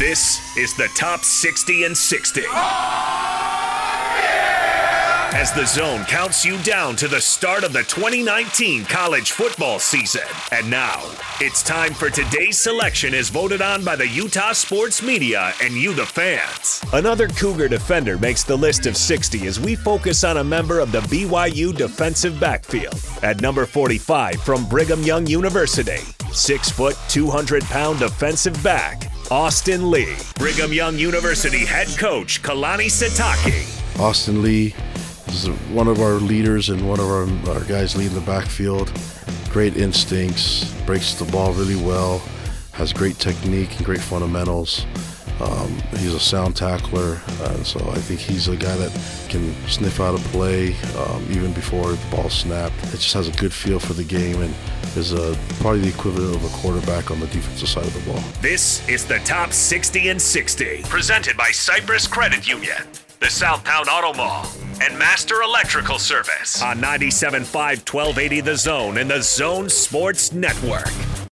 This is the top 60 and 60. As the zone counts you down to the start of the 2019 college football season. And now, it's time for today's selection as voted on by the Utah sports media and you, the fans. Another Cougar defender makes the list of 60 as we focus on a member of the BYU defensive backfield. At number 45 from Brigham Young University, 6 foot, 200 pound defensive back, Austin Lee. Brigham Young University head coach Kalani Sitake. Austin Lee is one of our leaders and one of our, our guys leading the backfield. Great instincts, breaks the ball really well, has great technique and great fundamentals. Um, he's a sound tackler, uh, so I think he's a guy that can sniff out a play um, even before the ball snapped. It just has a good feel for the game and is a, probably the equivalent of a quarterback on the defensive side of the ball. This is the top 60 and 60, presented by Cyprus Credit Union, the Southtown Auto Mall, and Master Electrical Service on 97.5 1280 The Zone and the Zone Sports Network.